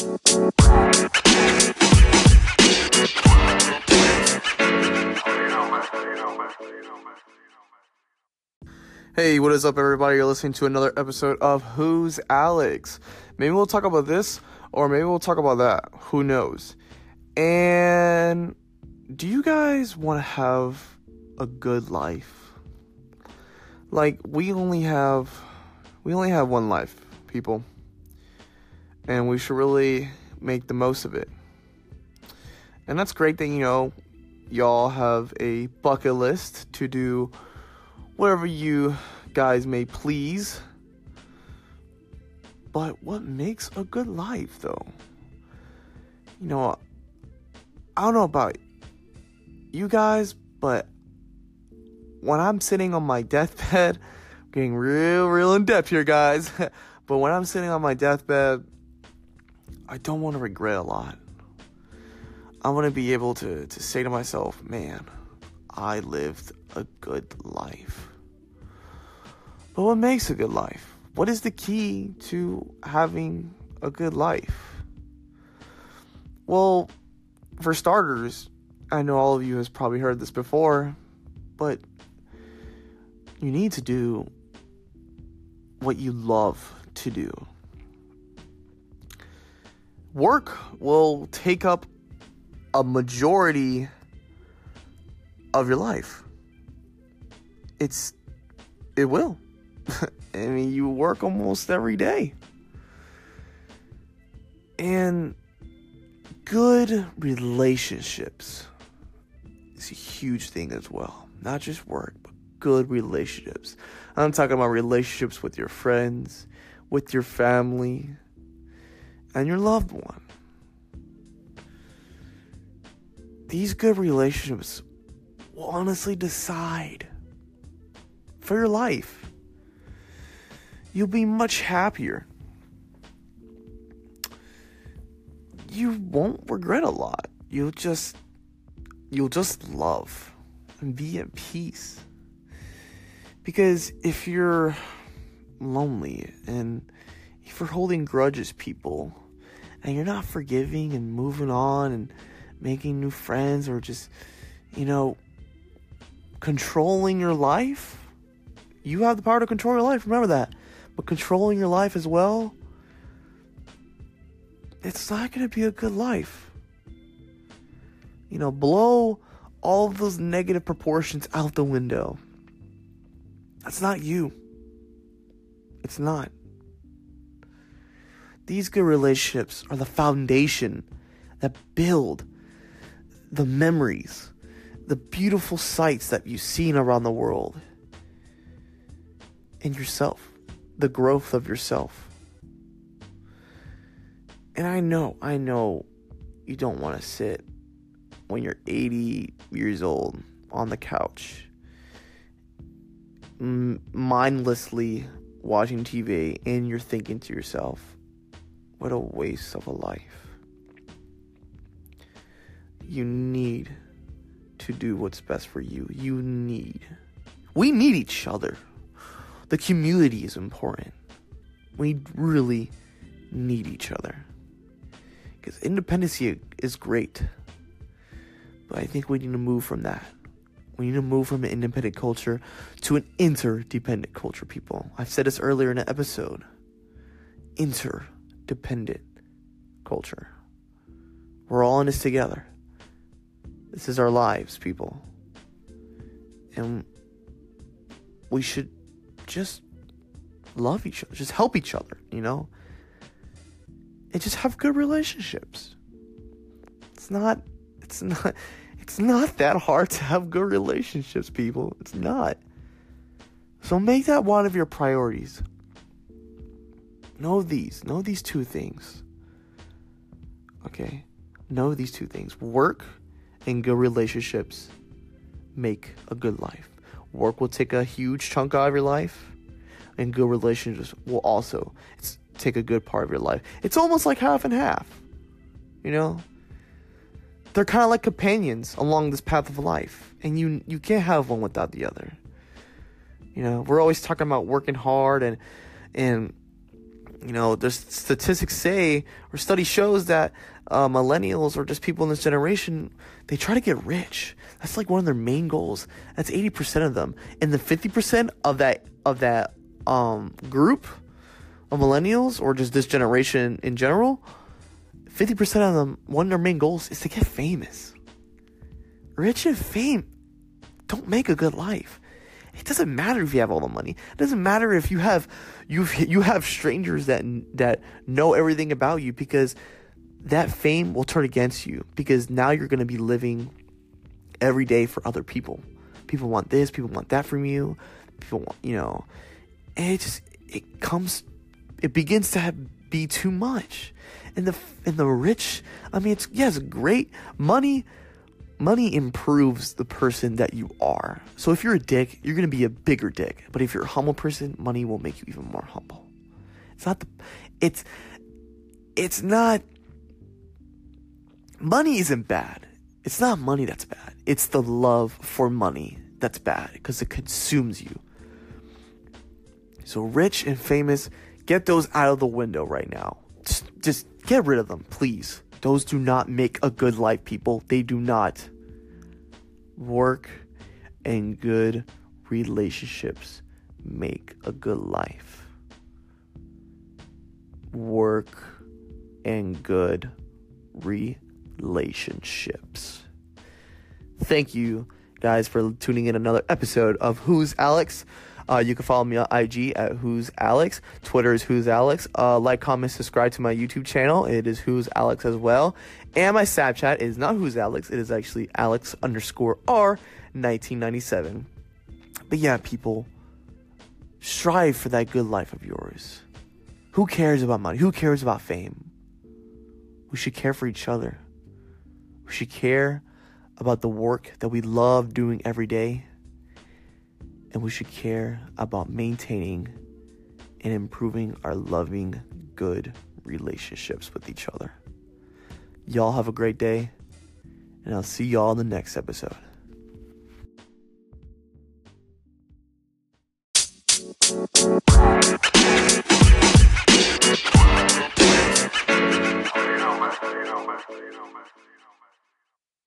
Hey, what is up, everybody? You're listening to another episode of Who's Alex. Maybe we'll talk about this, or maybe we'll talk about that. Who knows? And do you guys want to have a good life? Like we only have we only have one life, people. And we should really make the most of it. And that's great that you know y'all have a bucket list to do whatever you guys may please. But what makes a good life, though? You know, I don't know about you guys, but when I'm sitting on my deathbed, getting real, real in depth here, guys. but when I'm sitting on my deathbed, I don't want to regret a lot. I want to be able to, to say to myself, man, I lived a good life. But what makes a good life? What is the key to having a good life? Well, for starters, I know all of you has probably heard this before, but you need to do what you love to do. Work will take up a majority of your life. It's it will. I mean, you work almost every day. And good relationships is a huge thing as well. Not just work, but good relationships. I'm talking about relationships with your friends, with your family, and your loved one. These good relationships will honestly decide for your life. You'll be much happier. You won't regret a lot. You'll just you'll just love and be at peace. Because if you're lonely and you're holding grudges, people, and you're not forgiving and moving on and making new friends or just, you know, controlling your life, you have the power to control your life. Remember that. But controlling your life as well, it's not going to be a good life. You know, blow all those negative proportions out the window. That's not you. It's not. These good relationships are the foundation that build the memories, the beautiful sights that you've seen around the world, and yourself, the growth of yourself. And I know, I know you don't want to sit when you're 80 years old on the couch, mindlessly watching TV, and you're thinking to yourself, what a waste of a life. You need to do what's best for you. You need. We need each other. The community is important. We really need each other. Because independency is great. But I think we need to move from that. We need to move from an independent culture to an interdependent culture, people. I've said this earlier in an episode. Interdependent culture. We're all in this together. This is our lives, people. And we should just love each other, just help each other, you know? And just have good relationships. It's not it's not it's not that hard to have good relationships, people. It's not. So make that one of your priorities. Know these. Know these two things. Okay? Know these two things. Work and good relationships make a good life. Work will take a huge chunk out of your life, and good relationships will also take a good part of your life. It's almost like half and half. You know? They're kind of like companions along this path of life, and you you can't have one without the other. You know, we're always talking about working hard and and you know, there's statistics say or study shows that uh, millennials or just people in this generation, they try to get rich. That's like one of their main goals. That's 80% of them. And the 50% of that of that um, group of millennials or just this generation in general, 50% of them, one of their main goals is to get famous. Rich and fame don't make a good life. It doesn't matter if you have all the money. It doesn't matter if you have you you have strangers that that know everything about you because that fame will turn against you because now you're going to be living every day for other people. People want this, people want that from you. People want, you know, and it just it comes it begins to have, be too much. And the and the rich, I mean it's it's great money money improves the person that you are. So if you're a dick, you're going to be a bigger dick. But if you're a humble person, money will make you even more humble. It's not the it's it's not money isn't bad. It's not money that's bad. It's the love for money that's bad because it consumes you. So rich and famous, get those out of the window right now. Just, just get rid of them, please. Those do not make a good life, people. They do not. Work and good relationships make a good life. Work and good relationships. Thank you guys for tuning in another episode of Who's Alex. Uh, you can follow me on IG at Who's Alex. Twitter is Who's Alex. Uh, like, comment, subscribe to my YouTube channel. It is Who's Alex as well. And my Snapchat is not Who's Alex. It is actually Alex underscore R 1997. But yeah, people, strive for that good life of yours. Who cares about money? Who cares about fame? We should care for each other. We should care about the work that we love doing every day and we should care about maintaining and improving our loving, good relationships with each other. Y'all have a great day, and I'll see y'all in the next episode.